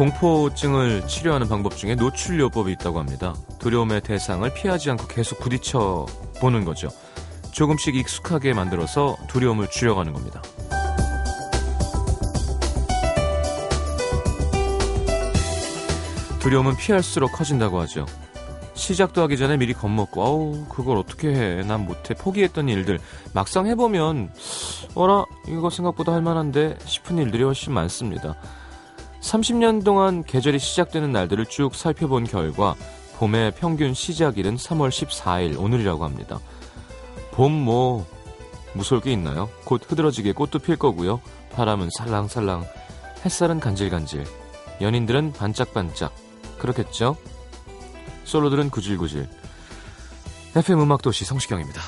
공포증을 치료하는 방법 중에 노출요법이 있다고 합니다. 두려움의 대상을 피하지 않고 계속 부딪혀 보는 거죠. 조금씩 익숙하게 만들어서 두려움을 줄여가는 겁니다. 두려움은 피할수록 커진다고 하죠. 시작도 하기 전에 미리 겁먹고 아우 그걸 어떻게 해 난 못해 포기했던 일들 막상 해보면 어라 이거 생각보다 할만한데 싶은 일들이 훨씬 많습니다 30년 동안 계절이 시작되는 날들을 쭉 살펴본 결과 봄의 평균 시작일은 3월 14일 오늘이라고 합니다 봄 뭐 무서울 게 있나요? 곧 흐드러지게 꽃도 필 거고요 바람은 살랑살랑 햇살은 간질간질 연인들은 반짝반짝 그렇겠죠? 솔로들은 구질구질. FM 음악도시 성시경입니다.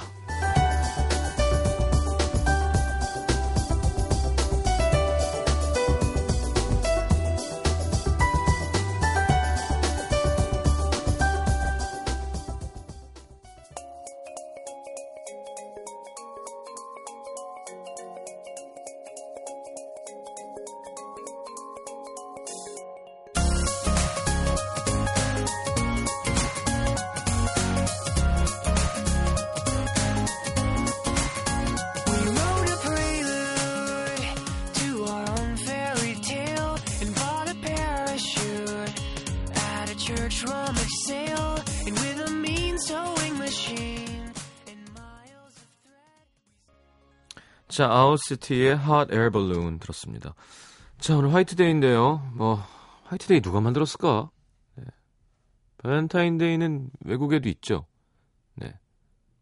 자, Owl City의 Hot Air Balloon 들었습니다. 자, 오늘 화이트데이인데요. 뭐, 화이트데이 누가 만들었을까? 네. 발렌타인데이는 외국에도 있죠. 네.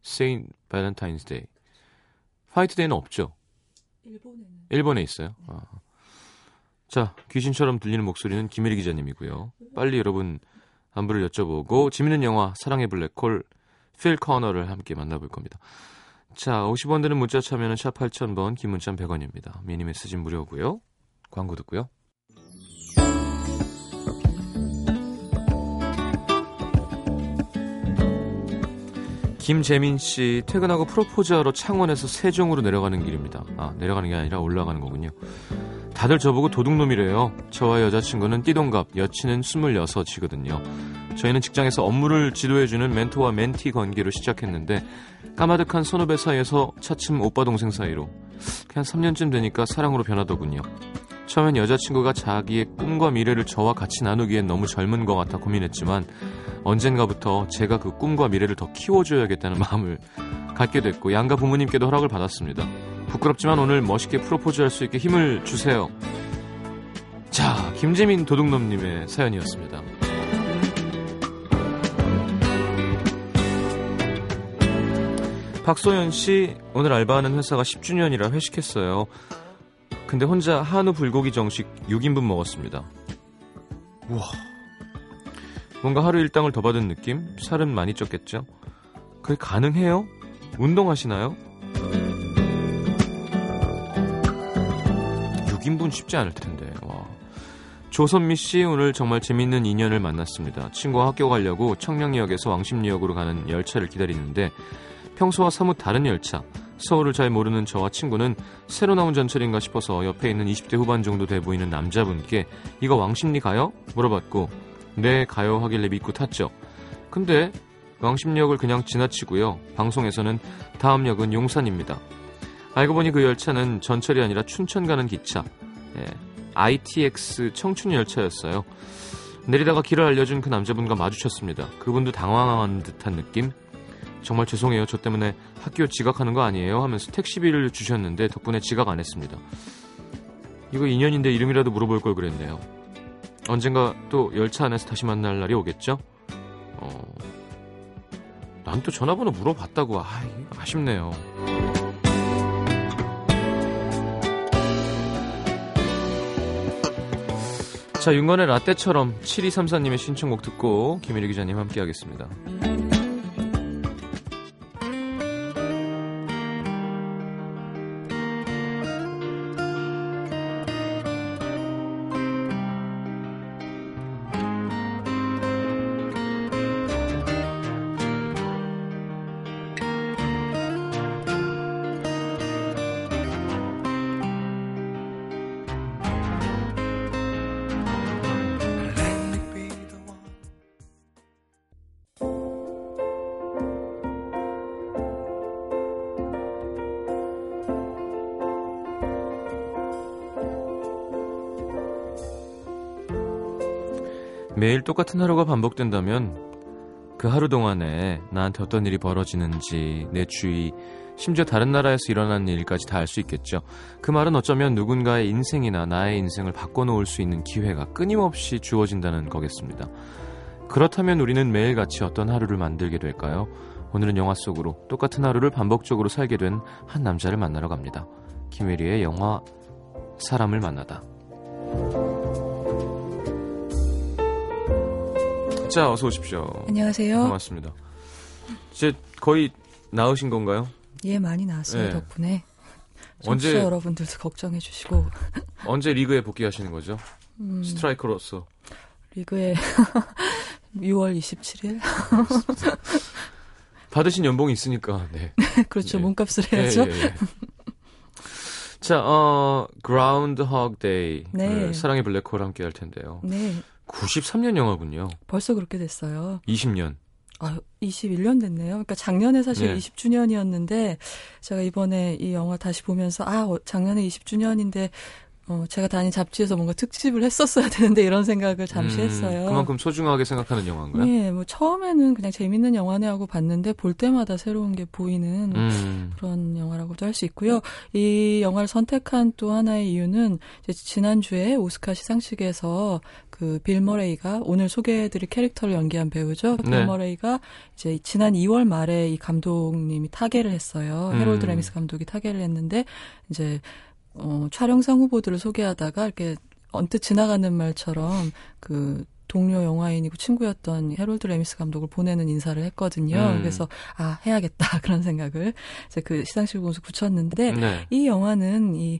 Saint Valentine's Day. 화이트데이는 없죠. 일본에는. 일본에 있어요. 네. 아. 자, 귀신처럼 들리는 목소리는 김혜리 기자님이고요. 빨리 여러분 안부를 여쭤보고 재밌는 영화 사랑의 블랙홀 필 커너를 함께 만나볼 겁니다. 자, 50원 드는 문자 참여는 샵 8000번, 긴 문자 100원입니다. 미니 메시지 무료고요. 광고 듣고요. 김재민 씨 퇴근하고 프로포즈하러 창원에서 세종으로 내려가는 길입니다. 아, 내려가는 게 아니라 올라가는 거군요. 다들 저보고 도둑놈이래요. 저와 여자친구는 띠동갑, 여친은 26이거든요. 저희는 직장에서 업무를 지도해주는 멘토와 멘티 관계로 시작했는데 까마득한 선후배 사이에서 차츰 오빠 동생 사이로 그냥 3년쯤 되니까 사랑으로 변하더군요. 처음엔 여자친구가 자기의 꿈과 미래를 저와 같이 나누기엔 너무 젊은 것 같아 고민했지만 언젠가부터 제가 그 꿈과 미래를 더 키워줘야겠다는 마음을 갖게 됐고 양가 부모님께도 허락을 받았습니다. 부끄럽지만 오늘 멋있게 프로포즈할 수 있게 힘을 주세요. 자, 김재민 도둑놈님의 사연이었습니다. 박소연 씨, 오늘 알바하는 회사가 10주년이라 회식했어요. 근데 혼자 한우 불고기 정식 6인분 먹었습니다. 우와. 뭔가 하루 일당을 더 받은 느낌? 살은 많이 쪘겠죠? 그게 가능해요? 운동하시나요? 6인분 쉽지 않을 텐데. 와. 조선미 씨 오늘 정말 재밌는 인연을 만났습니다. 친구와 학교 가려고 청량리역에서 왕십리역으로 가는 열차를 기다리는데 평소와 사뭇 다른 열차. 서울을 잘 모르는 저와 친구는 새로 나온 전철인가 싶어서 옆에 있는 20대 후반 정도 돼 보이는 남자분께 이거 왕십리 가요? 물어봤고 네 가요 하길래 믿고 탔죠. 근데 왕십리역을 그냥 지나치고요. 방송에서는 다음 역은 용산입니다. 알고 보니 그 열차는 전철이 아니라 춘천 가는 기차. 예, ITX 청춘 열차였어요. 내리다가 길을 알려준 그 남자분과 마주쳤습니다. 그분도 당황한 듯한 느낌? 정말 죄송해요. 저 때문에 학교 지각하는 거 아니에요? 하면서 택시비를 주셨는데 덕분에 지각 안 했습니다. 이거 인연인데 이름이라도 물어볼 걸 그랬네요. 언젠가 또 열차 안에서 다시 만날 날이 오겠죠? 어... 난 또 전화번호 물어봤다고. 아, 아쉽네요. 자, 윤건의 라떼처럼 7234님의 신청곡 듣고 김일희 기자님 함께 하겠습니다. 매일 똑같은 하루가 반복된다면 그 하루 동안에 나한테 어떤 일이 벌어지는지 내 주위 심지어 다른 나라에서 일어나는 일까지 다 알 수 있겠죠. 그 말은 어쩌면 누군가의 인생이나 나의 인생을 바꿔놓을 수 있는 기회가 끊임없이 주어진다는 거겠습니다. 그렇다면 우리는 매일같이 어떤 하루를 만들게 될까요? 오늘은 영화 속으로 똑같은 하루를 반복적으로 살게 된 한 남자를 만나러 갑니다. 김혜리의 영화 사람을 만나다. 자, 어서 오십시오. 안녕하세요. 반갑습니다. 이제 거의 나으신 건가요? 예, 많이 나왔어요, 네. 덕분에. 언제- 여러분들도 걱정해 주시고 언제 리그에 복귀하시는 거죠? 음, 스트라이커로서. 리그에 6월 27일 받으신 연봉이 있으니까, 네. 그렇죠. 네. 몸값을 예, 해야죠. 예, 예. 자, 어, Groundhog Day. 네. 그 사랑의 블랙홀 함께 할 텐데요. 네. 93년 영화군요. 벌써 그렇게 됐어요. 20년. 아, 21년 됐네요. 그러니까 작년에 사실 네. 20주년이었는데 제가 이번에 이 영화 다시 보면서 아, 어, 작년에 20주년인데 어, 제가 다닌 잡지에서 뭔가 특집을 했었어야 되는데 이런 생각을 잠시 음, 했어요. 그만큼 소중하게 생각하는 영화인가요? 네, 뭐 처음에는 그냥 재밌는 영화네 하고 봤는데 볼 때마다 새로운 게 보이는 음. 그런 영화라고도 할 수 있고요. 이 영화를 선택한 또 하나의 이유는 지난주에 오스카 시상식에서 그 빌 머레이가 오늘 소개해드릴 캐릭터를 연기한 배우죠. 빌 네. 머레이가 이제 지난 2월 말에 이 감독님이 타계를 했어요. 음. 헤롤드 레미스 감독이 타계를 했는데 이제 어, 촬영상 후보들을 소개하다가 이렇게 언뜻 지나가는 말처럼 그 동료 영화인이고 친구였던 헤롤드 레미스 감독을 보내는 인사를 했거든요. 음. 그래서 아 해야겠다 그런 생각을 이제 그 시상식 보면서 굳혔는데 네. 이 영화는 이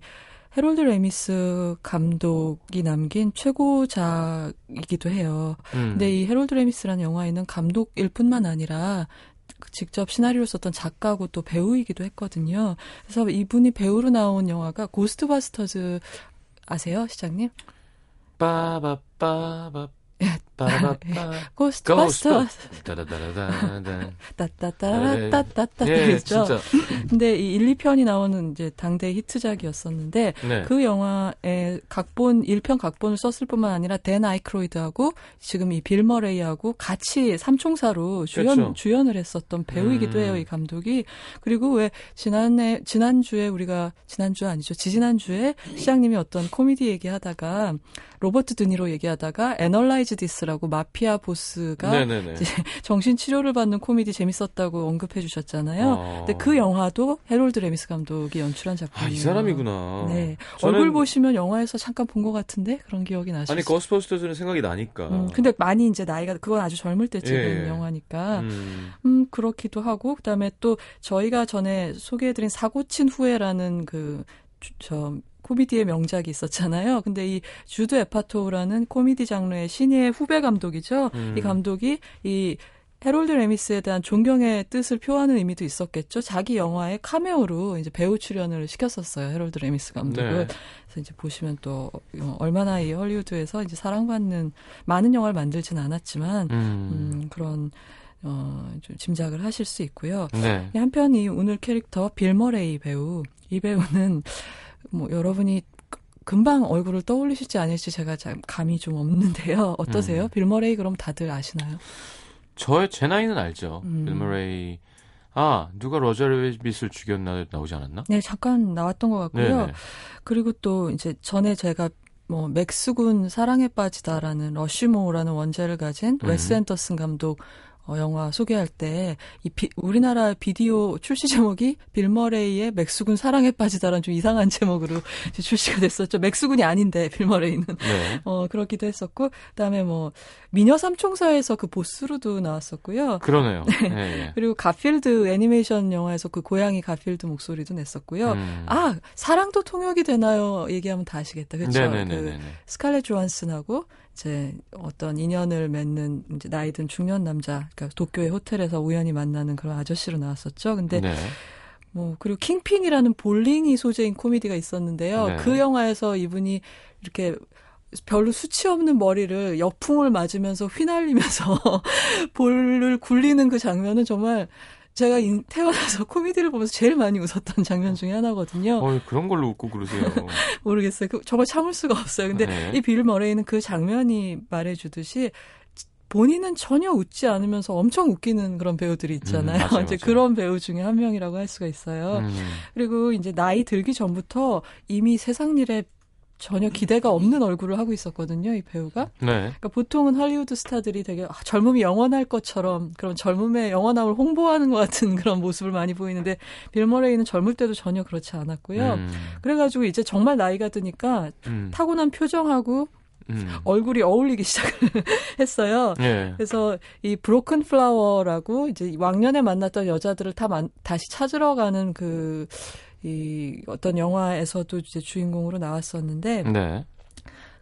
헤롤드 레미스 감독이 남긴 최고작이기도 해요. 음. 근데 이 헤롤드 레미스라는 영화에는 감독일 뿐만 아니라 그 직접 시나리오를 썼던 작가고 또 배우이기도 했거든요. 그래서 이분이 배우로 나온 영화가 고스트버스터즈 아세요, 시장님? 빠바빠바 예, 고스트버스터 따다다다다다 따따따라따따따 예, 있죠. 진짜. 근데 이 1, 2편이 나오는 이제 당대 히트작이었었는데 네. 그 영화에 각본 1편 각본을 썼을 뿐만 아니라 댄 아이크로이드하고 지금 이 빌 머레이하고 같이 삼총사로 주연 그렇죠. 주연을 했었던 배우이기도 음. 해요 이 감독이 그리고 왜 지난해 지난주에 우리가 지난주 아니죠 지지난주에 시장님이 어떤 코미디 얘기하다가 로버트 드니로 얘기하다가 Analyze This 라고 마피아 보스가 네네네. 이제 정신 치료를 받는 코미디 재밌었다고 언급해 주셨잖아요. 어. 근데 그 영화도 헤롤드 레미스 감독이 연출한 작품이에요. 아, 이 사람이구나. 네. 저는- 얼굴 보시면 영화에서 잠깐 본 것 같은데 그런 기억이 나시죠? 아니, 고스트버스터즈는 생각이 나니까. 음, 근데 많이 이제 나이가 그건 아주 젊을 때 찍은 예. 영화니까 음. 음 그렇기도 하고 그다음에 또 저희가 전에 소개해드린 사고친 후회라는 그 저 코미디의 명작이 있었잖아요. 근데 이 주드 애파토우라는 코미디 장르의 신예의 후배 감독이죠. 음. 이 감독이 이 헤롤드 레미스에 대한 존경의 뜻을 표하는 의미도 있었겠죠. 자기 영화에 카메오로 이제 배우 출연을 시켰었어요. 헤롤드 레미스 감독을. 네. 그래서 이제 보시면 또 어, 얼마나 이 헐리우드에서 이제 사랑받는 많은 영화를 만들지는 않았지만 음. 음, 그런 어, 좀 짐작을 하실 수 있고요. 네. 한편 이 오늘 캐릭터 빌 머레이 배우 이 배우는 뭐 여러분이 그- 금방 얼굴을 떠올리실지 아닐지 제가 참 감이 좀 없는데요. 어떠세요? 음. 빌 머레이 그럼 다들 아시나요? 저의 제 나이는 알죠. 음. 빌 머레이. 아, 누가 로저 래빗을 죽였나 나오지 않았나? 네, 잠깐 나왔던 것 같고요. 네네. 그리고 또 이제 전에 제가 뭐 맥스군 사랑에 빠지다라는 Rushmore라는 원제를 가진 음. 웨스 앤더슨 감독 어, 영화 소개할 때 이 우리나라 비디오 출시 제목이 빌 머레이의 맥스군 사랑에 빠지다라는 좀 이상한 제목으로 출시가 됐었죠. 맥스군이 아닌데 빌 머레이는 네. 어 그렇기도 했었고 그다음에 뭐 미녀 삼총사에서 그 보스로도 나왔었고요. 그러네요. 네. 예. 그리고 가필드 애니메이션 영화에서 그 고양이 가필드 목소리도 냈었고요. 음. 아 사랑도 통역이 되나요? 얘기하면 다 아시겠다. 그렇죠? 그 스칼렛 조한슨하고 이제 어떤 인연을 맺는 이제 나이 든 중년 남자, 그러니까 도쿄의 호텔에서 우연히 만나는 그런 아저씨로 나왔었죠. 근데 네. 뭐 그리고 Kingpin이라는 볼링이 소재인 코미디가 있었는데요. 네. 그 영화에서 이분이 이렇게 별로 숱이 없는 머리를 역풍을 맞으면서 휘날리면서 볼을 굴리는 그 장면은 정말 제가 인- 태어나서 코미디를 보면서 제일 많이 웃었던 장면 중에 하나거든요. 어, 그런 걸로 웃고 그러세요. 모르겠어요. 그, 정말 참을 수가 없어요. 근데 네. 이 빌 머레이는 그 장면이 말해주듯이 본인은 전혀 웃지 않으면서 엄청 웃기는 그런 배우들이 있잖아요. 음, 맞아요, 이제 맞아요. 그런 배우 중에 한 명이라고 할 수가 있어요. 음. 그리고 이제 나이 들기 전부터 이미 세상 일에 전혀 기대가 없는 얼굴을 하고 있었거든요, 이 배우가. 네. 그러니까 보통은 할리우드 스타들이 되게 아, 젊음이 영원할 것처럼 그런 젊음의 영원함을 홍보하는 것 같은 그런 모습을 많이 보이는데 빌 머레이는 젊을 때도 전혀 그렇지 않았고요. 음. 그래가지고 이제 정말 나이가 드니까 음. 타고난 표정하고 음. 얼굴이 어울리기 시작을 했어요. 예. 그래서 이 브로큰 플라워라고 이제 왕년에 만났던 여자들을 다 만, 다시 찾으러 가는 그, 이 어떤 영화에서도 이제 주인공으로 나왔었는데. 네.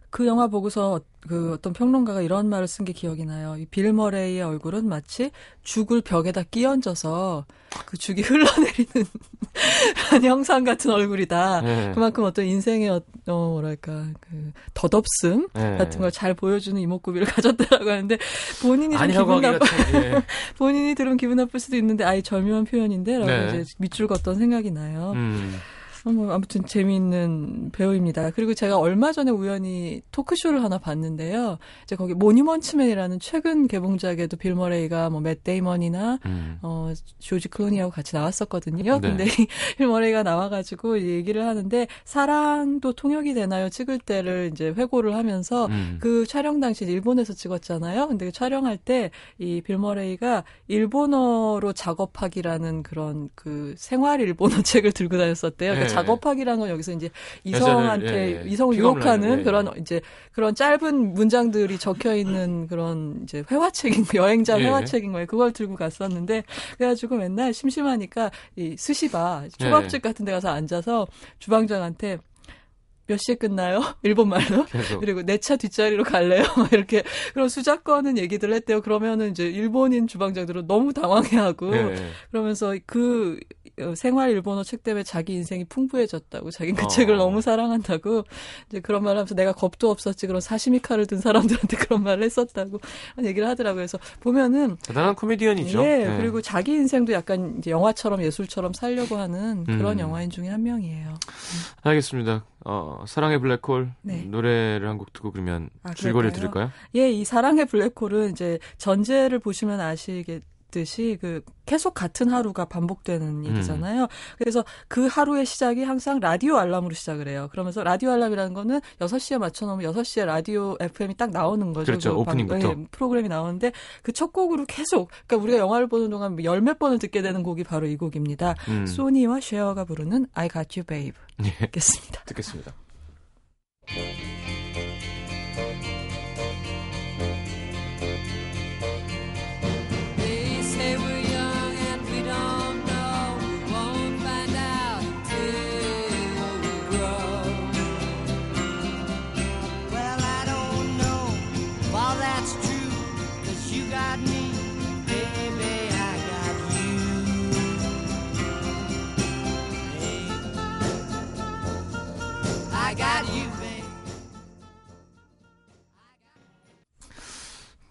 그 영화 보고서 그 어떤 평론가가 이런 말을 쓴 게 기억이 나요. 이빌 머레이의 얼굴은 마치 죽을 벽에다 끼얹어서 그 죽이 흘러내리는 형상 같은 얼굴이다. 네. 그만큼 어떤 인생의 어, 어 뭐랄까 그 덧없음 네. 같은 걸 잘 보여주는 이목구비를 가졌다라고 하는데 본인이 좀 기분 나빠 예. 본인이 들으면 기분 나쁠 수도 있는데 아이 절묘한 표현인데라고 네. 이제 밑줄 걷던 생각이 나요. 음. 뭐 아무튼 재미있는 배우입니다. 그리고 제가 얼마 전에 우연히 토크쇼를 하나 봤는데요. 이제 거기 모뉴먼츠 맨이라는 최근 개봉작에도 빌 머레이가 뭐 맷 데이먼이나 음. 어 조지 클로니하고 같이 나왔었거든요. 네. 근데 빌 머레이가 나와가지고 얘기를 하는데 사랑도 통역이 되나요? 찍을 때를 이제 회고를 하면서 음. 그 촬영 당시 일본에서 찍었잖아요. 근데 그 촬영할 때 이 빌 머레이가 일본어로 작업하기라는 그런 그 생활 일본어 책을 들고 다녔었대요. 네. 작업하기라는 건 여기서 이제 이성한테 예, 예. 이성을 유혹하는 예, 그런 이제 그런 짧은 문장들이 적혀 있는 그런 이제 회화책인 여행자 예. 회화책인 거예요. 그걸 들고 갔었는데 그래가지고 맨날 심심하니까 이 스시바 초밥집 같은 데 가서 앉아서 주방장한테 몇 시에 끝나요? 일본 말로. 계속. 그리고 내 차 뒷자리로 갈래요? 이렇게 그런 수작거는 얘기들 했대요. 그러면은 이제 일본인 주방장들은 너무 당황해하고 네. 그러면서 그 어, 생활 일본어 책 때문에 자기 인생이 풍부해졌다고 자기는 그 어. 책을 너무 사랑한다고 이제 그런 말을 하면서 내가 겁도 없었지 그런 사시미 칼을 든 사람들한테 그런 말을 했었다고 얘기를 하더라고요. 그래서 보면은 대단한 코미디언이죠. 예, 네. 그리고 자기 인생도 약간 이제 영화처럼 예술처럼 살려고 하는 그런 음. 영화인 중에 한 명이에요. 알겠습니다. 어, 사랑의 블랙홀 네. 노래를 한 곡 듣고 그러면 아, 줄거리를 들을까요? 예, 이 사랑의 블랙홀은 이제 전제를 보시면 아시겠 듯이 그 계속 같은 하루가 반복되는 일이잖아요. 음. 그래서 그 하루의 시작이 항상 라디오 알람으로 시작을 해요. 그러면서 라디오 알람이라는 거는 6시에 맞춰 놓으면 6시에 라디오 FM이 딱 나오는 거죠. 그렇죠. 그 오프닝부터. 방, 네, 프로그램이 나오는데 그 첫 곡으로 계속 그러니까 우리가 영화를 보는 동안 열 몇 번을 듣게 되는 곡이 바로 이 곡입니다. 음. 소니와 쉐어가 부르는 I Got You Babe. 예. 듣겠습니다. 듣겠습니다.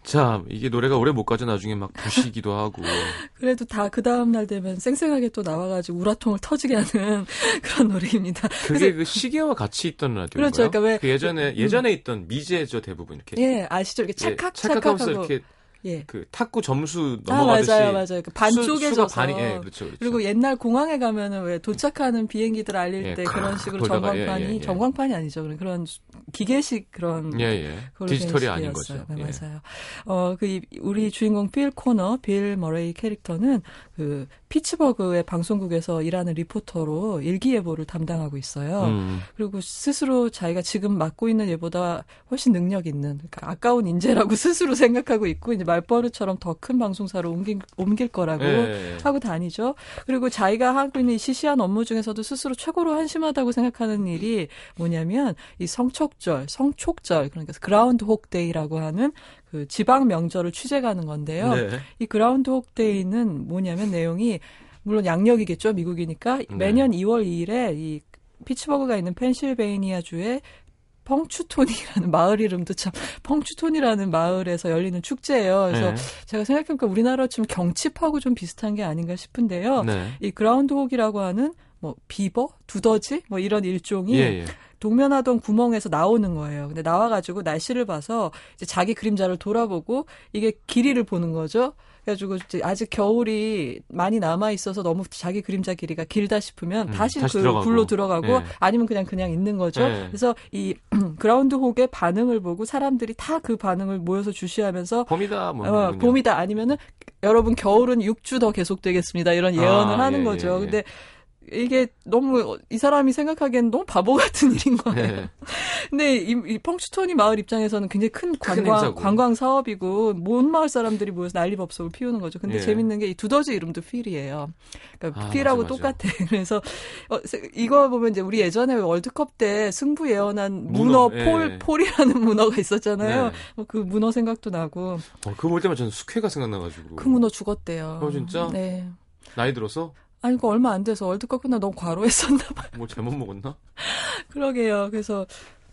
자, 이게 노래가 오래 못 가죠. 나중에 막 부시기도 하고. 그래도 다 그 다음 날 되면 쌩쌩하게 또 나와가지고 우라통을 터지게 하는 그런 노래입니다. 그게 그 시계와 같이 있던 라디오인가요? 그렇죠. 그러니까 왜 그 예전에 음. 예전에 있던 미제죠 대부분 이렇게. 예, 아시죠? 이렇게 찰칵 예, 찰칵하면서 이렇게 예. 그 탁구 점수 넘어가듯이 아, 맞아요, 맞아요. 그 반쪽에서 반이, 예, 그렇죠, 그렇죠. 그리고 옛날 공항에 가면은 왜 도착하는 비행기들 알릴 예, 때 그런 식으로 돌다가, 예, 전광판이 예, 예, 전광판이 아니죠. 그런 기계식 그런 예, 예. 디지털이 아닌 거죠. 네, 맞아요. 어, 그 우리 주인공 필 코너, 빌 머레이 캐릭터는 그 피츠버그의 방송국에서 일하는 리포터로 일기예보를 담당하고 있어요. 음. 그리고 스스로 자기가 지금 맡고 있는 예보다 훨씬 능력 있는 그러니까 아까운 인재라고 스스로 생각하고 있고 이제 말버릇처럼 더 큰 방송사로 옮길, 옮길 거라고 네. 하고 다니죠. 그리고 자기가 하고 있는 시시한 업무 중에서도 스스로 최고로 한심하다고 생각하는 일이 뭐냐면 이 성척절, 성촉절 그러니까 Groundhog Day라고 하는 그 지방 명절을 취재 가는 건데요. 네. 이 Groundhog Day는 뭐냐면 내용이 물론 양력이겠죠 미국이니까 네. 매년 2월 2일에 이 피츠버그가 있는 펜실베이니아 주에 펑추톤이라는 마을 이름도 참 펑추톤이라는 마을에서 열리는 축제예요. 그래서 네. 제가 생각해보니까 우리나라 치면 경칩하고 좀 비슷한 게 아닌가 싶은데요. 네. 이 groundhog이라고 하는 뭐 비버, 두더지 뭐 이런 일종이 예, 예. 동면하던 구멍에서 나오는 거예요. 근데 나와가지고 날씨를 봐서 이제 자기 그림자를 돌아보고 이게 길이를 보는 거죠. 그래가지고 이제 아직 겨울이 많이 남아 있어서 너무 자기 그림자 길이가 길다 싶으면 음, 다시, 다시 그 들어가고. 굴로 들어가고 예. 아니면 그냥 그냥 있는 거죠. 예. 그래서 이 그라운드 혹의 반응을 보고 사람들이 다 그 반응을 모여서 주시하면서 봄이다 뭐 어. 봄이다 아니면은 여러분 겨울은 6주 더 계속되겠습니다 이런 예언을 아, 하는 예, 거죠. 예, 예. 근데 이게 너무 이 사람이 생각하기엔 너무 바보 같은 일인 거예요. 예. 근데 이, 이 펑추토니 마을 입장에서는 굉장히 큰 관광 행사고. 관광 사업이고 온 마을 사람들이 모여서 난리법석을 피우는 거죠. 근데 예. 재밌는 게 이 두더지 이름도 필이에요. 그러니까 아, 필하고 맞아, 맞아. 똑같아. 그래서 어, 세- 이거 보면 이제 우리 예전에 월드컵 때 승부 예언한 문어, 문어, 폴 예. 폴이라는 문어가 있었잖아요. 네. 뭐그 문어 생각도 나고 어, 그거 볼 때만 저는 숙회가 생각나가지고. 그 문어 죽었대요. 어, 진짜? 네. 나이 들어서 아니, 그 얼마 안 돼서 월드컵 끝나 너무 과로했었나 봐요. 뭐 잘못 먹었나? 그러게요. 그래서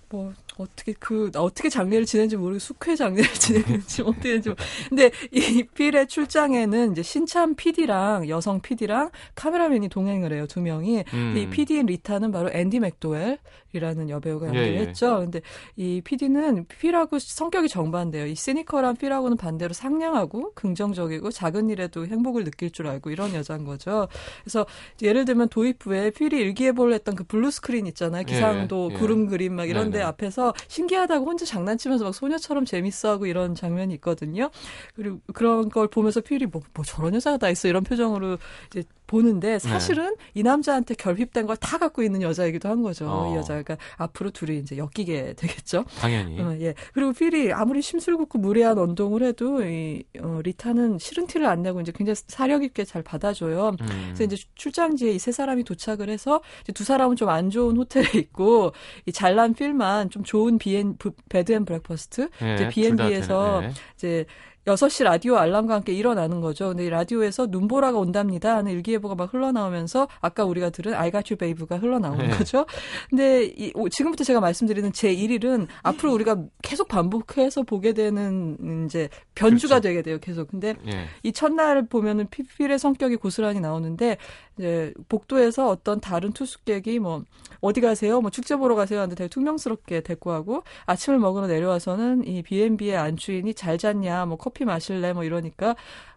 뭐 어떻게 그 어떻게 장례를 지낸지 모르고 숙회 장례를 지내는지 어떻게 했는지 모르- 근데 이 필의 출장에는 이제 신참 PD랑 여성 PD랑 카메라맨이 동행을 해요 두 명이 음. 근데 이 PD인 리타는 바로 앤디 맥도웰이라는 여배우가 연기를 예, 예. 했죠. 근데 이 PD는 필하고 성격이 정반대예요. 이 시니컬한 필하고는 반대로 상냥하고 긍정적이고 작은 일에도 행복을 느낄 줄 알고 이런 여자인 거죠. 그래서 예를 들면 도입부에 필이 일기예보를 했던 그 blue screen 있잖아요. 기상도 예. 구름 그림 막 이런 데 네네. 앞에서 신기하다고 혼자 장난치면서 막 소녀처럼 재밌어하고 이런 장면이 있거든요. 그리고 그런 걸 보면서 필이 뭐, 뭐 저런 여자가 다 있어 이런 표정으로 이제 보는데 사실은 이 남자한테 결핍된 걸 다 갖고 있는 여자이기도 한 거죠. 어. 이 여자가 앞으로 둘이 이제 엮이게 되겠죠. 당연히. 어, 예. 그리고 필이 아무리 심술궂고 무례한 언동을 해도 이 어, 리타는 싫은 티를 안 내고 이제 굉장히 사려 있게 잘 받아줘요. 음. 그래서 이제 출장지에 이 세 사람이 도착을 해서 이제 두 사람은 좀 안 좋은 호텔에 있고 이 잘난 필만 좀 좋은 부- bed and breakfast 예, 이제 B&B에서 되네. 예. 이제 6시 라디오 알람과 함께 일어나는 거죠. 근데 이 라디오에서 눈보라가 온답니다 하는 일기예보가 막 흘러나오면서 아까 우리가 들은 I got you babe가 흘러나오는 네. 거죠. 근데 이, 오, 지금부터 제가 말씀드리는 제 1일은 앞으로 우리가 계속 반복해서 보게 되는 이제 변주가 그렇죠. 되게 돼요. 계속. 근데 예. 이 첫날 보면은 피필의 성격이 고스란히 나오는데 이제 복도에서 어떤 다른 투숙객이 뭐 어디 가세요? 뭐 축제 보러 가세요? 하는데 되게 퉁명스럽게 대꾸하고 아침을 먹으러 내려와서는 이 B&B의 안주인이 잘 잤냐? 뭐 커피 마실래? 뭐 이러니까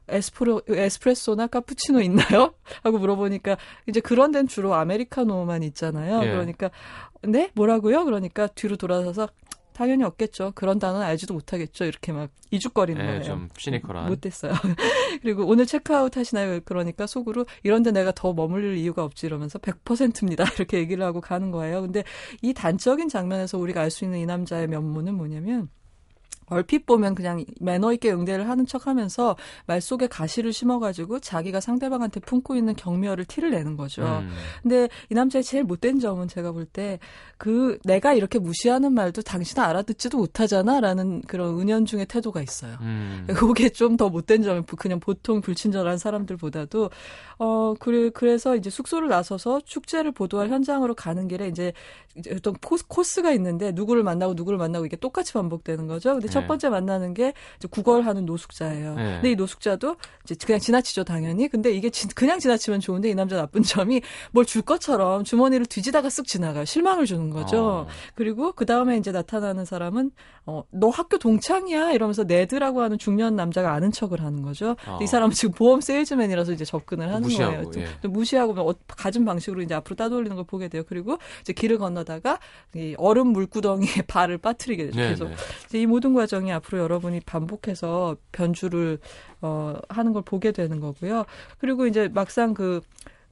에스프로, 에스프레소나 카푸치노 있나요? 하고 물어보니까 이제 그런 데는 주로 아메리카노만 있잖아요. 예. 그러니까 네? 뭐라고요? 그러니까 뒤로 돌아서서 당연히 없겠죠. 그런 단어는 알지도 못하겠죠. 이렇게 막 이죽거리는 예, 거예요. 좀 시니컬한. 못됐어요. 그리고 오늘 체크아웃 하시나요? 그러니까 속으로 이런데 내가 더 머물릴 이유가 없지 이러면서 100%입니다. 이렇게 얘기를 하고 가는 거예요. 근데 이 단적인 장면에서 우리가 알 수 있는 이 남자의 면모는 뭐냐면 얼핏 보면 그냥 매너 있게 응대를 하는 척 하면서 말 속에 가시를 심어가지고 자기가 상대방한테 품고 있는 경멸을 티를 내는 거죠. 음. 근데 이 남자의 제일 못된 점은 제가 볼 때 그 내가 이렇게 무시하는 말도 당신은 알아듣지도 못하잖아 라는 그런 은연중의 태도가 있어요. 음. 그게 좀 더 못된 점이 그냥 보통 불친절한 사람들보다도 어 그래 그래서 이제 숙소를 나서서 축제를 보도할 현장으로 가는 길에 이제 어떤 코스, 코스가 있는데 누구를 만나고 누구를 만나고 이게 똑같이 반복되는 거죠. 근데 첫 네. 번째 만나는 게 이제 국어하는 노숙자예요. 네. 근데 이 노숙자도 이제 그냥 지나치죠 당연히. 근데 이게 지- 그냥 지나치면 좋은데 이 남자 나쁜 점이 뭘 줄 것처럼 주머니를 뒤지다가 쓱 지나가요. 실망을 주는 거죠. 어. 그리고 그 다음에 이제 나타나는 사람은 어, 너 학교 동창이야 이러면서 네드라고 하는 중년 남자가 아는 척을 하는 거죠. 어. 이 사람은 지금 보험 세일즈맨이라서 이제 접근을 하는 무시하고, 거예요. 좀- 예. 좀 무시하고 뭐 어, 가진 방식으로 이제 앞으로 따돌리는 걸 보게 돼요. 그리고 이제 길을 건너다가 이 얼음 물구덩이에 발을 빠뜨리게 되죠. 네, 계속 네. 이제 이 모든 과정 이 앞으로 여러분이 반복해서 변주를 어, 하는 걸 보게 되는 거고요. 그리고 이제 막상 그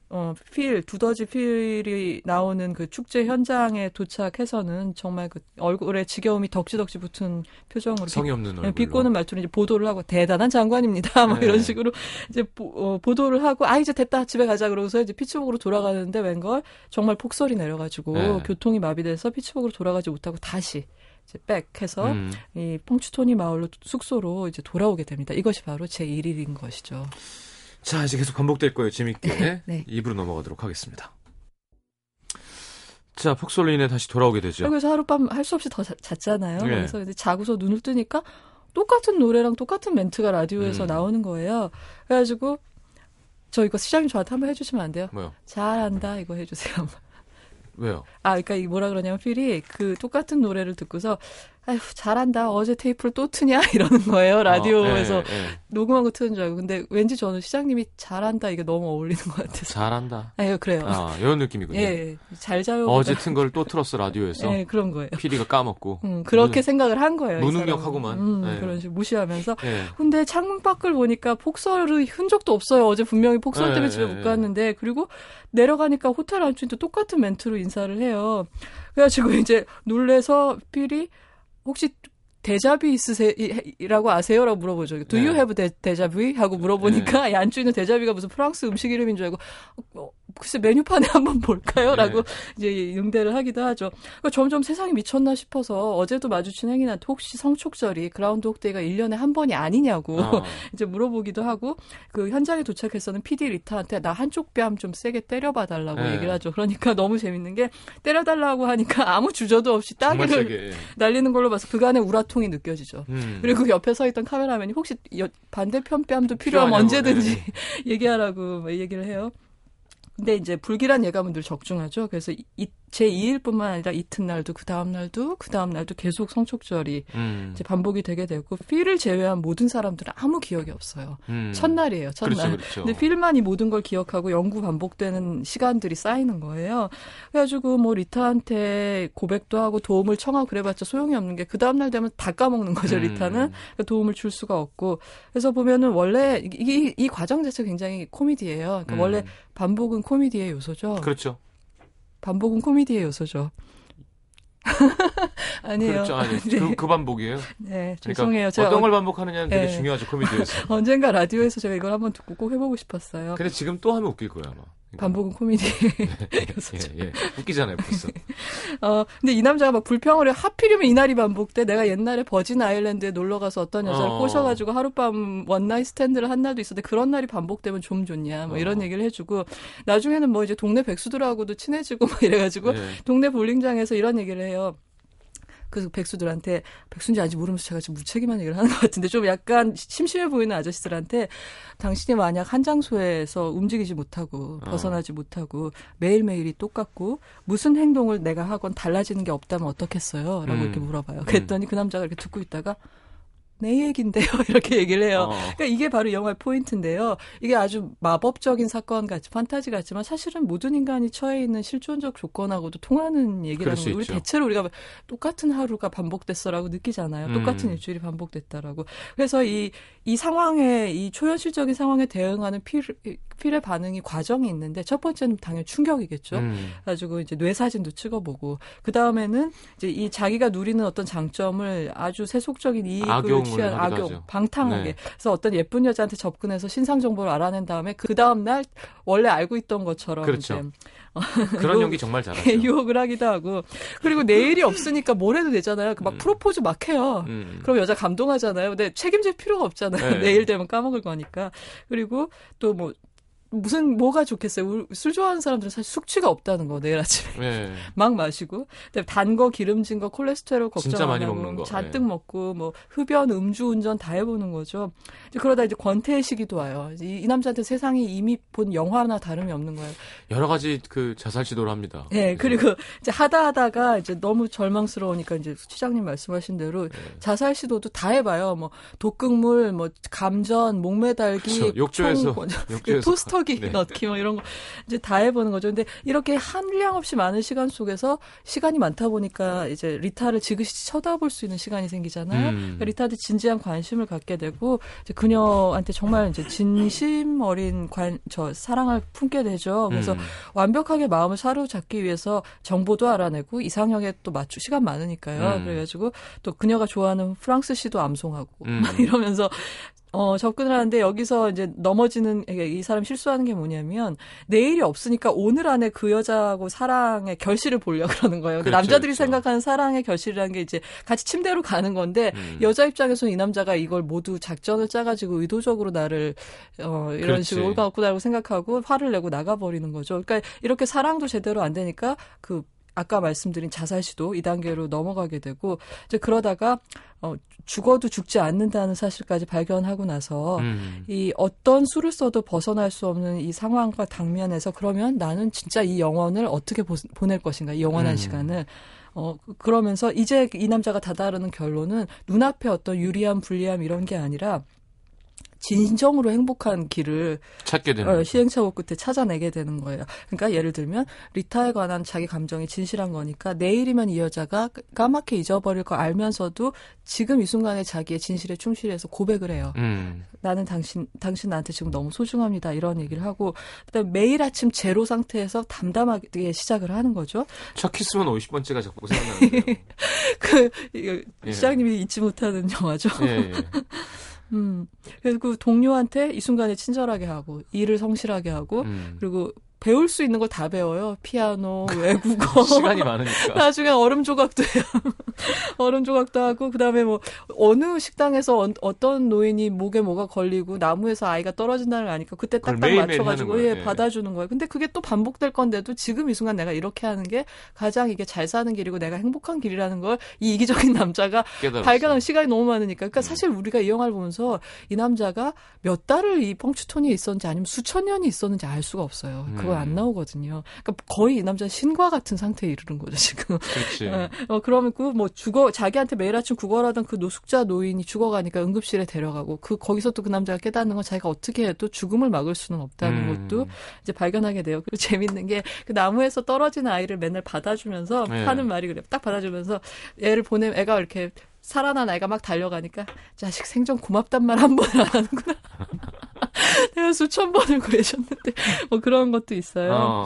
어, 필, 두더지 필이 나오는 그 축제 현장에 도착해서는 정말 그 얼굴에 지겨움이 덕지덕지 붙은 표정으로 성의 없는 비, 얼굴로. 비꼬는 말투로 이제 보도를 하고 대단한 장관입니다. 뭐 네. 이런 식으로 이제 보, 도를 하고 아 이제 됐다 집에 가자 그러고서 이제 피츠버그로 돌아가는데 웬걸 정말 폭설이 내려가지고 네. 교통이 마비돼서 피츠버그로 돌아가지 못하고 다시 이제 백해서 음. 이 펑추토니 마을로 숙소로 이제 돌아오게 됩니다. 이것이 바로 제 1일인 것이죠. 자, 이제 계속 반복될 거예요. 재밌게. 네. 입으로 넘어가도록 하겠습니다. 자, 폭설로 인해 다시 돌아오게 되죠. 그래서 하룻밤 할 수 없이 더 자, 잤잖아요. 네. 그래서 이제 자고서 눈을 뜨니까 똑같은 노래랑 똑같은 멘트가 라디오에서 음. 나오는 거예요. 그래가지고 저 이거 시장님 저한테 한번 해주시면 안 돼요? 뭐요? 잘한다 이거 해주세요. 왜요? 아, 그러니까 이 뭐라 그러냐면 필이 그 똑같은 노래를 듣고서 아휴 잘한다 어제 테이프를 또 트냐 이러는 거예요 라디오에서 어, 예, 예. 녹음한 거 트는 줄 알고 근데 왠지 저는 시장님이 잘한다 이게 너무 어울리는 것 같아서 잘한다. 아유 그래요 아, 이런 느낌이군요. 예, 예. 잘 자요 어제 튼 걸 또 틀었어 라디오에서. 예 그런 거예요 피디가 까먹고. 음, 그렇게 무능- 생각을 한 거예요. 사람은. 음, 예. 그런 식으로 무시하면서 예. 근데 창문 밖을 보니까 폭설의 흔적도 없어요. 어제 분명히 폭설 때문에 예, 집에 예, 못 예. 갔는데 그리고 내려가니까 호텔 안주인도 똑같은 멘트로 인사를 해요. 그래가지고 이제 놀래서 필이 혹시 데자뷔 있으세라고 아세요라고 물어보죠. Do you 네. have dé, déjà vu? 하고 물어보니까 이 안주인은 데자뷔가 무슨 프랑스 음식 이름인 줄 알고 어, 글쎄 메뉴판에 한번 볼까요?라고 네. 이제 응대를 하기도 하죠. 그러니까 점점 세상이 미쳤나 싶어서 어제도 마주친 행인한테 혹시 성촉절이 Groundhog Day가 1년에 한 번이 아니냐고 어. 이제 물어보기도 하고 그 현장에 도착해서는 PD 리타한테 나 한쪽 뺨 좀 세게 때려봐 달라고 네. 얘기를 하죠. 그러니까 너무 재밌는 게 때려달라고 하니까 아무 주저도 없이. 예. 날리는 걸로 봐서 그간의 우라통이 느껴지죠. 음. 그리고 옆에 서 있던 카메라맨이 혹시 여- 반대편 뺨도 필요하면 언제든지 네. 얘기하라고 막 얘기를 해요. 근데 이제 불길한 예감은 늘 적중하죠. 그래서 이, 제 2일뿐만 아니라 이튿날도 그 다음 날도 그 다음 날도 계속 성촉절이 음. 이제 반복이 되게 되고 필을 제외한 모든 사람들은 아무 기억이 없어요. 음. 첫날이에요. 첫날. 그렇죠, 그렇죠. 근데 필만 이 모든 걸 기억하고 영구 반복되는 시간들이 쌓이는 거예요. 그래가지고 뭐 리타한테 고백도 하고 도움을 청하고 그래봤자 소용이 없는 게 그 다음날 되면 다 까먹는 거죠. 음. 리타는 그러니까 도움을 줄 수가 없고 그래서 보면은 원래 이, 이, 이 과정 자체 가 굉장히 코미디예요. 그러니까 음. 원래 반복은 코미디의 요소죠. 그렇죠. 반복은 코미디의 요소죠. 아니에요. 그렇죠. 아니, 네. 그, 그 반복이에요. 네, 그러니까 죄송해요. 제가 어떤 걸 반복하느냐는 되게 네. 중요하죠 코미디에서. 언젠가 라디오에서 제가 이걸 한번 듣고 꼭 해보고 싶었어요. 근데 지금 또 하면 웃길 거야 아마. 그러니까. 반복은 코미디. 예, 예. 웃기잖아요 벌써. 어, 근데 이 남자가 막 불평을 해. 하필이면 이날이 반복돼. 내가 옛날에 버진 아일랜드에 놀러 가서 어떤 여자를 어. 꼬셔가지고 하룻밤 one night stand를 한 날도 있었는데 그런 날이 반복되면 좀 좋냐. 뭐 이런 어. 얘기를 해주고 나중에는 뭐 이제 동네 백수들하고도 친해지고 막 이래가지고 예. 동네 볼링장에서 이런 얘기를 해요. 그 백수들한테 백수인지 아닌지 모르면서 제가 지금 무책임한 얘기를 하는 것 같은데 좀 약간 심심해 보이는 아저씨들한테 당신이 만약 한 장소에서 움직이지 못하고 어. 벗어나지 못하고 매일매일이 똑같고 무슨 행동을 내가 하건 달라지는 게 없다면 어떻겠어요? 라고 음. 이렇게 물어봐요. 그랬더니 그 남자가 이렇게 듣고 있다가 내 얘긴데요. 이렇게 얘기를 해요. 어. 그러니까 이게 바로 영화의 포인트인데요. 이게 아주 마법적인 사건 같이 판타지 같지만 사실은 모든 인간이 처해 있는 실존적 조건하고도 통하는 얘기라는 수거 우리 있죠. 대체로 우리가 똑같은 하루가 반복됐어라고 느끼잖아요. 음. 똑같은 일주일이 반복됐다라고. 그래서 이, 이 상황에, 이 초현실적인 상황에 대응하는 필, 필의 반응이 과정이 있는데 첫 번째는 당연히 충격이겠죠. 음. 가지고 이제 뇌 사진도 찍어보고 그 다음에는 이제 이 자기가 누리는 어떤 장점을 아주 세속적인 이익을 취한 악용, 하죠. 방탕하게. 네. 그래서 어떤 예쁜 여자한테 접근해서 신상 정보를 알아낸 다음에 그 다음 날 원래 알고 있던 것처럼 그렇죠. 이제 그런 유- 연기 정말 잘하죠. 유혹을 하기도 하고 그리고 내일이 없으니까 뭘 해도 되잖아요. 그막 음. 프로포즈 막 해요. 음. 그럼 여자 감동하잖아요. 근데 책임질 필요가 없잖아요. 네. 내일 되면 까먹을 거니까. 그리고 또 뭐 무슨 뭐가 좋겠어요. 우- 술 좋아하는 사람들은 사실 숙취가 없다는 거 내일 아침에 예. 막 마시고 단 거, 기름진 거, 콜레스테롤 걱정 안 하고 잔뜩 예. 먹고 뭐 흡연, 음주 운전 다 해보는 거죠. 이제 그러다 이제 권태의 시기도 와요. 이, 이 남자한테 세상이 이미 본 영화나 다름이 없는 거예요. 여러 가지 그 자살 시도를 합니다. 예, 그래서 그리고 이제 하다 하다가 이제 너무 절망스러우니까 이제 시장님 말씀하신 대로 네. 자살 시도도 다 해봐요. 뭐 독극물, 뭐 감전, 목매달기, 그렇죠. 욕조에서 총- 욕조에서 토스터 기 네. 넣기 뭐 이런 거 이제 다 해보는 거죠. 근데 이렇게 한량 없이 많은 시간 속에서 시간이 많다 보니까 이제 리타를 지그시 쳐다볼 수 있는 시간이 생기잖아요. 음. 그러니까 리타한테 진지한 관심을 갖게 되고 이제 그녀한테 정말 이제 진심 어린 관, 저 사랑을 품게 되죠. 그래서 음. 완벽하게 마음을 사로잡기 위해서 정보도 알아내고 이상형에 또 맞추 시간 많으니까요. 음. 그래가지고 또 그녀가 좋아하는 프랑스 시도 암송하고 음. 막 이러면서 어 접근을 하는데 여기서 이제 넘어지는 이 사람 실수하는 게 뭐냐면 내일이 없으니까 오늘 안에 그 여자하고 사랑의 결실을 보려 그러는 거예요. 그 그렇죠, 남자들이 그렇죠. 생각하는 사랑의 결실이라는 게 이제 같이 침대로 가는 건데 음. 여자 입장에서는 이 남자가 이걸 모두 작전을 짜가지고 의도적으로 나를 어 이런 그렇지. 식으로 올가먹고 나라고 생각하고 화를 내고 나가버리는 거죠. 그러니까 이렇게 사랑도 제대로 안 되니까 그 아까 말씀드린 자살 시도 2단계로 넘어가게 되고 이제 그러다가 어 죽어도 죽지 않는다는 사실까지 발견하고 나서 음. 이 어떤 수를 써도 벗어날 수 없는 이 상황과 당면에서 그러면 나는 진짜 이 영혼을 어떻게 보, 낼 것인가 이 영원한 음. 시간을 어 그러면서 이제 이 남자가 다다르는 결론은 눈앞에 어떤 유리함 불리함 이런 게 아니라 진정으로 행복한 길을 찾게 되는 어. 시행착오 끝에 찾아내게 되는 거예요. 그러니까 예를 들면 리타에 관한 자기 감정이 진실한 거니까 내일이면 이 여자가 까맣게 잊어버릴 거 알면서도 지금 이 순간에 자기의 진실에 충실해서 고백을 해요. 음. 나는 당신 당신 나한테 지금 너무 소중합니다. 이런 얘기를 하고 그다음에 매일 아침 제로 상태에서 담담하게 시작을 하는 거죠. 첫 키스만 50번째가 자꾸 생각나는데요. 그 이거 예. 시장님이 잊지 못하는 영화죠. 예, 예. 음. 그리고 그 동료한테 이 순간에 친절하게 하고 일을 성실하게 하고 음. 그리고 배울 수 있는 걸다 배워요. 피아노, 외국어. 시간이 많으니까. 나중에 얼음 조각도 해요. 얼음 조각도 하고 그다음에 뭐 어느 식당에서 어, 떤 노인이 목에 뭐가 걸리고 나무에서 아이가 떨어진다는 걸 아니까 그때 딱딱 맞춰 가지고 하는 예. 예. 받아주는 거예요. 근데 그게 또 반복될 건데도 지금 이 순간 내가 이렇게 하는 게 가장 이게 잘 사는 길이고 내가 행복한 길이라는 걸 이 이기적인 남자가. 발견하는 시간이 너무 많으니까. 그러니까 음. 사실 우리가 이 영화를 보면서 이 남자가 몇 달을 이 펑추톤이 있었는지 아니면 수천 년이 있었는지 알 수가 없어요. 그건 음. 안 나오거든요. 그러니까 거의 이 남자 신과 같은 상태에 이르는 거죠 지금. 그렇지. 어, 어, 그러면 그 뭐 죽어 자기한테 매일 아침 구걸하던 그 노숙자 노인이 죽어가니까 응급실에 데려가고 그 거기서 또 그 남자가 깨닫는 건 자기가 어떻게 해도 죽음을 막을 수는 없다는 음. 것도 이제 발견하게 돼요. 그리고 재밌는 게 그 나무에서 떨어진 아이를 맨날 받아주면서 네. 하는 말이 그래요. 딱 받아주면서 애를 보내 애가 이렇게 살아난 아이가 막 달려가니까 자식 생전 고맙단 말 한 번을 안 하는구나. 내가 수천 번을 그러셨는데 뭐 그런 것도 있어요. 어.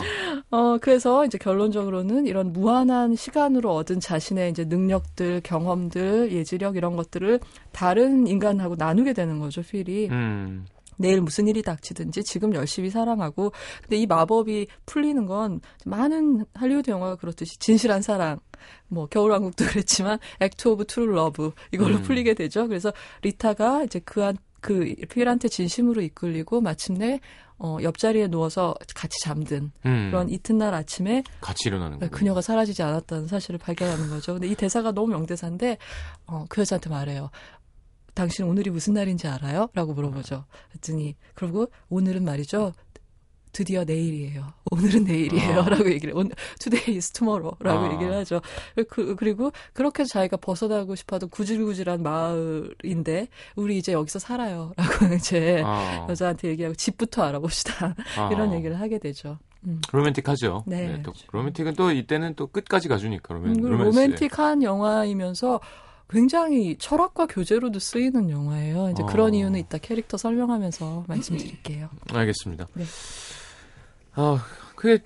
어, 그래서 이제 결론적으로는 이런 무한한 시간으로 얻은 자신의 이제 능력들, 경험들, 예지력 이런 것들을 다른 인간하고 나누게 되는 거죠, 필이. 음. 내일 무슨 일이 닥치든지 지금 열심히 사랑하고. 근데 이 마법이 풀리는 건 많은 할리우드 영화가 그렇듯이 진실한 사랑, 뭐 겨울왕국도 그랬지만 act of true love 이걸로 음. 풀리게 되죠. 그래서 리타가 이제 그한 그 필한테 진심으로 이끌리고 마침내 어 옆자리에 누워서 같이 잠든 음. 그런 이튿날 아침에 같이 일어나는 거. 그녀가 사라지지 않았다는 사실을 발견하는 거죠. 근데 이 대사가 너무 명대사인데 어, 그 여자한테 말해요. 당신 오늘이 무슨 날인지 알아요? 라고 물어보죠. 그랬더니 그리고 오늘은 말이죠. 드디어 내일이에요. 오늘은 내일이에요. 아. 라고 얘기를, 오늘, today is tomorrow. 라고 아. 얘기를 하죠. 그, 그리고 그렇게 자기가 벗어나고 싶어도 구질구질한 마을인데, 우리 이제 여기서 살아요. 라고 이제 아. 여자한테 얘기하고, 집부터 알아봅시다. 아. 이런 얘기를 하게 되죠. 음. 로맨틱하죠. 네. 또 로맨틱은 또 이때는 또 끝까지 가주니까 로맨. 음. 로맨틱한 영화이면서 굉장히 철학과 교재로도 쓰이는 영화예요. 이제 어. 그런 이유는 이따 캐릭터 설명하면서 말씀드릴게요. 알겠습니다. 네. 아, 그게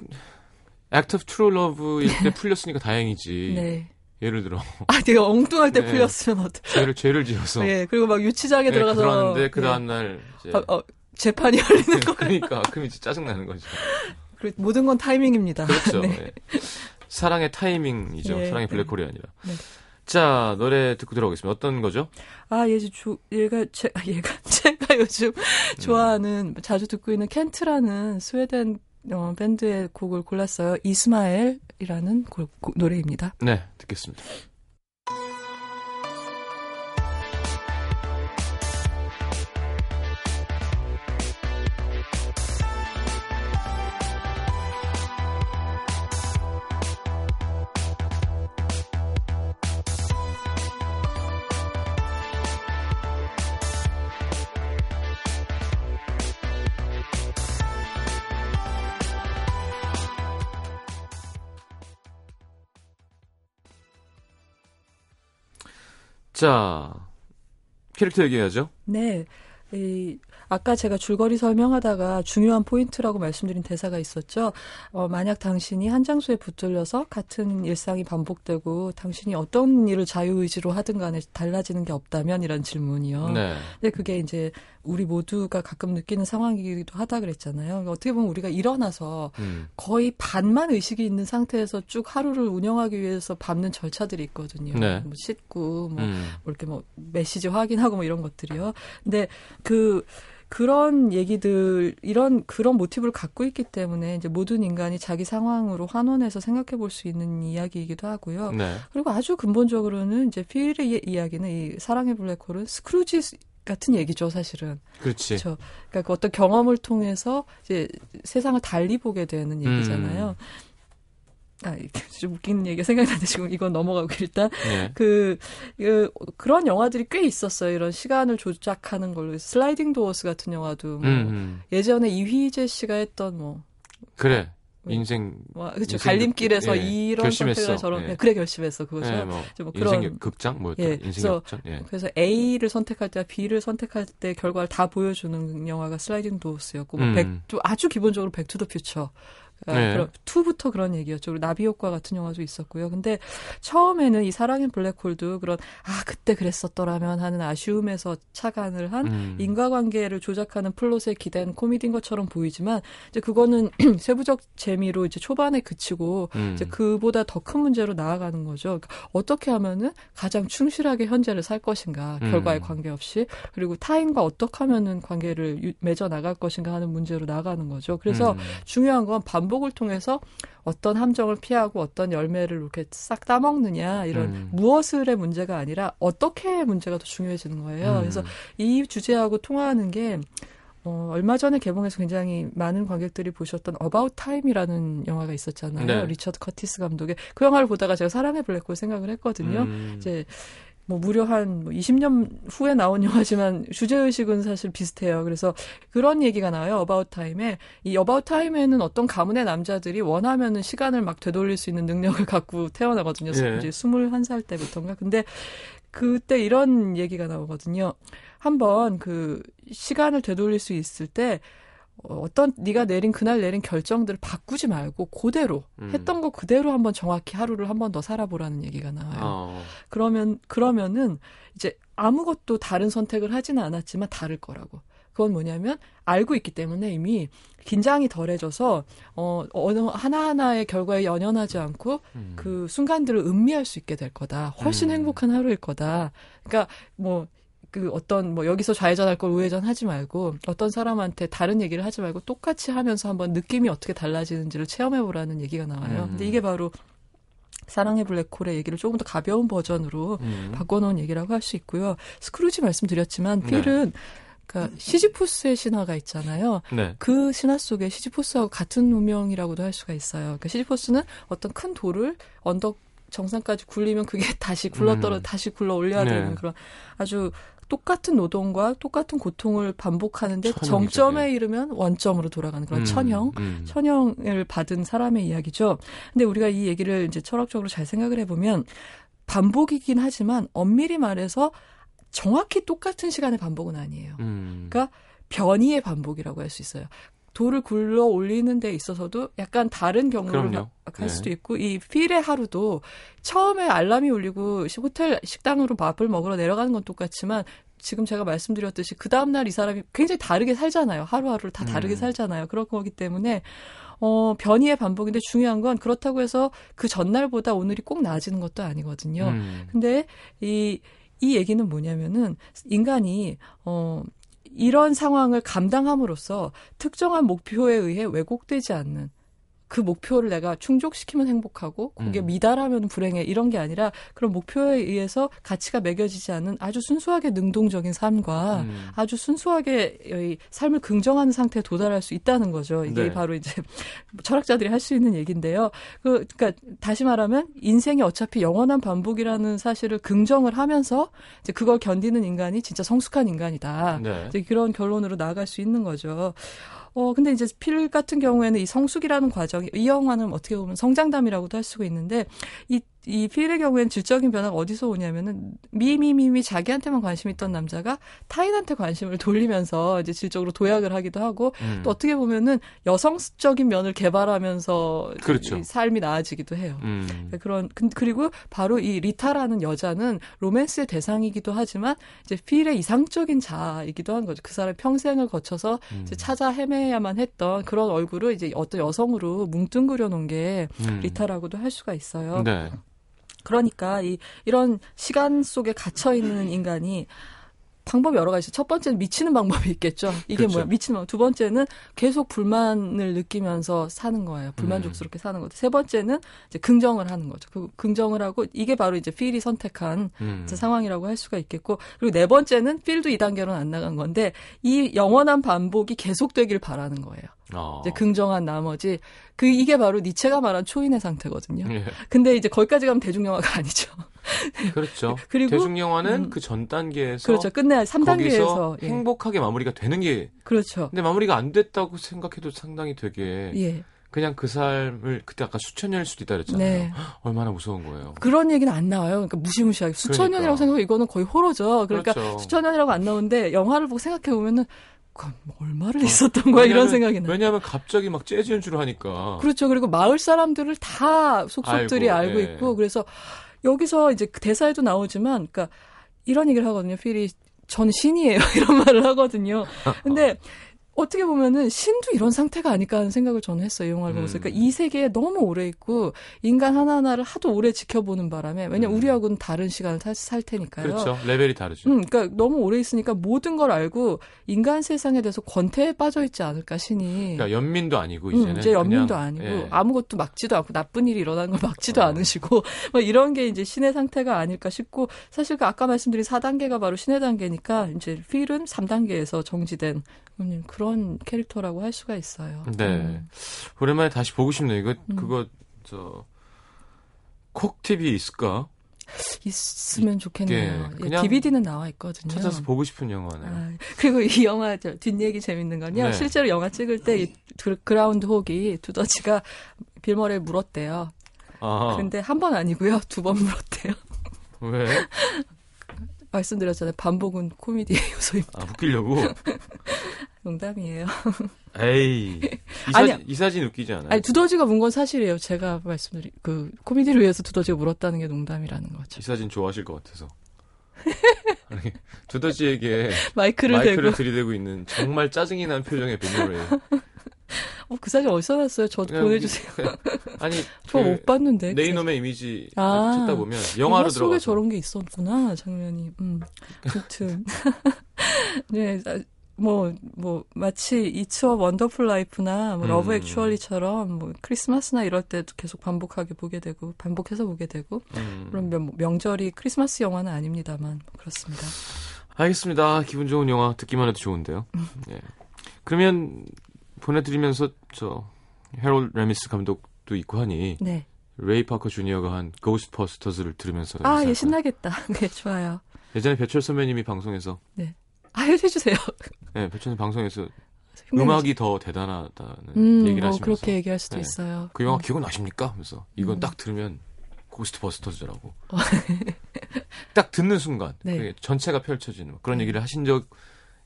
Act of True Love일 때 풀렸으니까 다행이지. 네. 예를 들어 아, 내가 엉뚱할 때 네. 풀렸으면 어떡 죄를 죄를 지어서 예, 그리고 막 유치장에 네, 들어가서. 그러는데 그 예. 다음 날 이제 어, 어, 재판이 열리는 거. 그러니까 그럼 이제 짜증 나는 거죠. 그리고 모든 건 타이밍입니다. 그렇죠. 네. 예. 사랑의 타이밍이죠. 예, 사랑의 네. 블랙홀이 아니라. 네. 자 노래 듣고 들어오겠습니다. 어떤 거죠? 아, 얘, 조, 얘가, 제, 아, 얘가, 제가 요즘 음. 좋아하는, 자주 듣고 있는 켄트라는 스웨덴 어, 밴드의 곡을 골랐어요. 이스마엘이라는 노래입니다. 네 듣겠습니다. 자 캐릭터 얘기해야죠. 네. 이, 아까 제가 줄거리 설명하다가 중요한 포인트라고 말씀드린 대사가 있었죠. 어, 만약 당신이 한 장소에 붙들려서 같은 일상이 반복되고 당신이 어떤 일을 자유의지로 하든 간에 달라지는 게 없다면 이런 질문이요. 네. 근데 그게 이제 우리 모두가 가끔 느끼는 상황이기도 하다 그랬잖아요. 그러니까 어떻게 보면 우리가 일어나서 음. 거의 반만 의식이 있는 상태에서 쭉 하루를 운영하기 위해서 밟는 절차들이 있거든요. 네. 뭐 씻고, 뭐 음. 뭐 이렇게 뭐 메시지 확인하고 뭐 이런 것들이요. 근데 그 그런 얘기들 이런 그런 모티브를 갖고 있기 때문에 이제 모든 인간이 자기 상황으로 환원해서 생각해 볼 수 있는 이야기이기도 하고요. 네. 그리고 아주 근본적으로는 이제 필의 이야기는 이 사랑의 블랙홀은 스크루지 같은 얘기죠, 사실은. 그렇지. 그렇죠. 그러니까 그 어떤 경험을 통해서 이제 세상을 달리 보게 되는 얘기잖아요. 음. 아, 좀 웃기는 얘기가 생각나는데 지금 이건 넘어가고 일단 네. 그, 그 그런 영화들이 꽤 있었어요. 이런 시간을 조작하는 걸로 슬라이딩 도어스 같은 영화도 뭐 음. 예전에 이휘재 씨가 했던 뭐 그래 인생 와, 그렇죠 갈림길에서 예, 이런 결심했어. 저런 예. 그래 결심했어 그거죠. 예, 뭐, 뭐 그런 인생 극장 뭐 예, 인생 역전. 예. 그래서 A를 선택할 때와 B를 선택할 때 결과를 다 보여주는 영화가 슬라이딩 도어스였고 뭐 음. 백, 아주 기본적으로 백투더 퓨처 네. 그런 투부터 그런 얘기였죠. 나비 효과 같은 영화도 있었고요. 근데 처음에는 이 사랑의 블랙홀도 그런 아 그때 그랬었더라면 하는 아쉬움에서 착안을 한 음. 인과관계를 조작하는 플롯에 기댄 코미디인 것처럼 보이지만 이제 그거는 세부적 재미로 이제 초반에 그치고 음. 이제 그보다 더 큰 문제로 나아가는 거죠. 그러니까 어떻게 하면은 가장 충실하게 현재를 살 것인가 음. 결과에 관계없이 그리고 타인과 어떻게 하면은 관계를 맺어 나갈 것인가 하는 문제로 나가는 거죠. 그래서 음. 중요한 건 반복 반복을 통해서 어떤 함정을 피하고 어떤 열매를 이렇게 싹 따먹느냐 이런 음. 무엇을의 문제가 아니라 어떻게 문제가 더 중요해지는 거예요. 음. 그래서 이 주제하고 통하는 게 어, 얼마 전에 개봉해서 굉장히 많은 관객들이 보셨던 어바웃 타임이라는 영화가 있었잖아요. 네. 리처드 커티스 감독의 그 영화를 보다가 제가 사랑의 블랙홀 생각을 했거든요. 음. 이제 뭐 무려 한 20년 뭐 후에 나온 영화지만 주제 의식은 사실 비슷해요. 그래서 그런 얘기가 나와요. About Time에 이 About Time에는 어떤 가문의 남자들이 원하면은 시간을 막 되돌릴 수 있는 능력을 갖고 태어나거든요. 예. 이제 21살 때부터인가. 근데 그때 이런 얘기가 나오거든요. 한번 그 시간을 되돌릴 수 있을 때 어, 어떤 네가 내린 그날 내린 결정들을 바꾸지 말고 그대로 음. 했던 거 그대로 한번 정확히 하루를 한번 더 살아보라는 얘기가 나와요. 어. 그러면 그러면은 이제 아무것도 다른 선택을 하지는 않았지만 다를 거라고. 그건 뭐냐면 알고 있기 때문에 이미 긴장이 덜해져서 어 어느 하나하나의 결과에 연연하지 않고 음. 그 순간들을 음미할 수 있게 될 거다. 훨씬 음. 행복한 하루일 거다. 그러니까 뭐 그 어떤 뭐 여기서 좌회전할 걸 우회전하지 말고 어떤 사람한테 다른 얘기를 하지 말고 똑같이 하면서 한번 느낌이 어떻게 달라지는지를 체험해 보라는 얘기가 나와요. 음. 근데 이게 바로 사랑의 블랙홀의 얘기를 조금 더 가벼운 버전으로 음. 바꿔놓은 얘기라고 할 수 있고요. 스크루지 말씀드렸지만 네. 필은 네. 그러니까 시지푸스의 신화가 있잖아요. 네. 그 신화 속에 시지푸스하고 같은 운명이라고도 할 수가 있어요. 그러니까 시지푸스는 어떤 큰 돌을 언덕 정상까지 굴리면 그게 다시 굴러떨어 음. 다시 굴러 올려야 네. 되는 그런 아주 똑같은 노동과 똑같은 고통을 반복하는데 정점에 이르면 원점으로 돌아가는 그런 음, 천형, 음. 천형을 받은 사람의 이야기죠. 근데 우리가 이 얘기를 이제 철학적으로 잘 생각을 해보면 반복이긴 하지만 엄밀히 말해서 정확히 똑같은 시간의 반복은 아니에요. 음. 그러니까 변이의 반복이라고 할 수 있어요. 돌을 굴러 올리는 데 있어서도 약간 다른 경우를 그럼요. 할 수도 네. 있고 이 필의 하루도 처음에 알람이 울리고 호텔 식당으로 밥을 먹으러 내려가는 건 똑같지만 지금 제가 말씀드렸듯이 그 다음 날 이 사람이 굉장히 다르게 살잖아요. 하루하루를 다 다르게 음. 살잖아요. 그런 거기 때문에 어, 변이의 반복인데 중요한 건 그렇다고 해서 그 전날보다 오늘이 꼭 나아지는 것도 아니거든요. 음. 근데 이, 이 얘기는 뭐냐면은 인간이, 어, 이런 상황을 감당함으로써 특정한 목표에 의해 왜곡되지 않는 그 목표를 내가 충족시키면 행복하고 그게 음. 미달하면 불행해 이런 게 아니라 그런 목표에 의해서 가치가 매겨지지 않는 아주 순수하게 능동적인 삶과 음. 아주 순수하게 이 삶을 긍정하는 상태에 도달할 수 있다는 거죠. 이게 네. 바로 이제 철학자들이 할 수 있는 얘기인데요. 그 그러니까 다시 말하면 인생이 어차피 영원한 반복이라는 사실을 긍정을 하면서 이제 그걸 견디는 인간이 진짜 성숙한 인간이다. 네. 이제 그런 결론으로 나아갈 수 있는 거죠. 어, 근데 이제 필 같은 경우에는 이 성숙이라는 과정이, 이 영화는 어떻게 보면 성장담이라고도 할 수가 있는데, 이 이 필의 경우에는 질적인 변화가 어디서 오냐면은 미미미미 자기한테만 관심 있던 남자가 타인한테 관심을 돌리면서 이제 질적으로 도약을 하기도 하고 음. 또 어떻게 보면은 여성적인 면을 개발하면서 그렇죠. 삶이 나아지기도 해요. 음. 그러니까 그런 그리고 바로 이 리타라는 여자는 로맨스의 대상이기도 하지만 이제 필의 이상적인 자이기도 한 거죠. 그 사람 평생을 거쳐서 음. 이제 찾아 헤매야만 했던 그런 얼굴을 이제 어떤 여성으로 뭉뚱그려 놓은 게 음. 리타라고도 할 수가 있어요. 네. 그러니까 이 이런 시간 속에 갇혀 있는 인간이 방법이 여러 가지. 첫 번째는 미치는 방법이 있겠죠. 이게 그렇죠. 뭐야? 미치는 방법. 두 번째는 계속 불만을 느끼면서 사는 거예요. 불만족스럽게 사는 거죠. 세 번째는 이제 긍정을 하는 거죠. 그 긍정을 하고 이게 바로 이제 필이 선택한 음. 상황이라고 할 수가 있겠고 그리고 네 번째는 필도 2단계로는 안 나간 건데 이 영원한 반복이 계속되길 바라는 거예요. 어. 이제 긍정한 나머지 그 이게 바로 니체가 말한 초인의 상태거든요. 예. 근데 이제 거기까지 가면 대중영화가 아니죠. 그렇죠. 그리고 대중 영화는 음. 그전 단계에서 그렇죠. 끝내야 3단계에서 예. 행복하게 마무리가 되는 게 그렇죠. 근데 마무리가 안 됐다고 생각해도 상당히 되게 예. 그냥 그 삶을 그때 아까 수천 년일 수도 있다 그랬잖아요. 네. 얼마나 무서운 거예요. 그런 얘기는 안 나와요. 그러니까 무시무시하게 수천 그러니까. 년이라고 생각하면 이거는 거의 호러죠. 그러니까 그렇죠. 수천 년이라고 안 나오는데 영화를 보고 생각해 보면은 얼마를 있었던 거야 이런 왜냐하면- 생각이 나요. 왜냐하면 갑자기 막 재즈 연주를 하니까 그렇죠. 그리고 마을 사람들을 다 속속들이 알고, 알고, 예. 있고 그래서 여기서 이제 그 대사에도 나오지만 그러니까 이런 얘기를 하거든요. 필이 전 신이에요. 이런 말을 하거든요. 근데 어떻게 보면은 신도 이런 상태가 아닐까 하는 생각을 저는 했어요. 이 영화를 음. 보면서. 그러니까 이 세계에 너무 오래 있고 인간 하나하나를 하도 오래 지켜보는 바람에 왜냐면 음. 우리하고는 다른 시간을 살, 살 테니까요. 그렇죠. 레벨이 다르죠. 음, 그러니까 너무 오래 있으니까 모든 걸 알고 인간 세상에 대해서 권태에 빠져 있지 않을까 신이. 그러니까 연민도 아니고 음, 이제는 이제 연민도 그냥, 아니고 예. 아무것도 막지도 않고 나쁜 일이 일어나는 걸 막지도 어. 않으시고 뭐 이런 게 이제 신의 상태가 아닐까 싶고 사실 그 아까 말씀드린 4단계가 바로 신의 단계니까 이제 필은 3단계에서 정지된 음, 그런 캐릭터라고 할 수가 있어요. 네. 음. 오랜만에 다시 보고 싶네요. 이거 음. 그거 저 콕 TV 있을까? 있으면 좋겠네요. 예, 예, DVD는 나와 있거든요. 찾아서 보고 싶은 영화네요. 아, 그리고 이 영화 저 뒷얘기 재밌는 건요. 네. 실제로 영화 찍을 때 이 그라운드 혹이 두더지가 빌머리를 물었대요. 아, 근데 한 번 아니고요. 두 번 물었대요. 왜? 말씀드렸잖아요. 반복은 코미디의 요소입니다. 아, 웃기려고? 농담이에요. 에이. 이, 아니야. 사진, 이 사진 웃기지 않아요? 아니 두더지가 문 건 사실이에요. 제가 말씀드린 그 코미디를 위해서 두더지가 물었다는 게 농담이라는 거죠. 이 사진 좋아하실 것 같아서. 아니, 두더지에게 마이크를 마이크를 대고 들이대고 있는 정말 짜증이 난 표정의 빌모레이. 어, 그 사진 어디서 났어요? 저 보내주세요. 그냥- 아니, 저그못 봤는데. 내 이놈의 이미지 아. 찾다 보면 영화로 영화 속에 저런 게 있었구나 장면이. 음, 아무튼 네, 아, 뭐, 뭐, 마치 It's a Wonderful Life나 뭐 Love 음. Actually처럼 뭐 크리스마스나 이럴 때도 계속 반복하게 보게 되고 반복해서 보게 되고 음. 그런 명, 명절이 크리스마스 영화는 아닙니다만 뭐 그렇습니다. 알겠습니다. 기분 좋은 영화 듣기만 해도 좋은데요. 음. 예. 그러면 보내드리면서 저 해럴드 래미스 감독도 있고 하니 네. 레이 파커 주니어가 한 Ghostbusters를 들으면서 아, 예? 신나겠다. 네, 좋아요. 예전에 배철 선배님이 방송에서 아, 해주세요. 네, 배철 선배님 방송에서 흉내내지- 음악이 더 대단하다는 음, 얘기를 어, 하시면서 그렇게 얘기할 수도 네. 있어요. 그 영화 음. 기억나십니까? 하면서 이건 음. 딱 들으면 고스트버스터즈라고 딱 듣는 순간 네. 그게 전체가 펼쳐지는 그런 네. 얘기를 하신 적이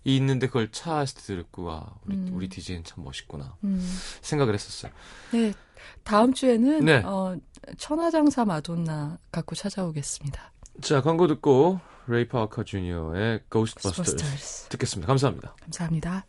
있는데 그걸 차에서 듣고 와 우리 음. 우리 DJ는 참 멋있구나 음. 생각을 했었어요. 네. 다음 주에는 네. 어, 천하장사 마돈나 갖고 찾아오겠습니다. 자 광고 듣고 레이 파커 주니어의 Ghostbusters Ghostbusters. 듣겠습니다. 감사합니다. 감사합니다.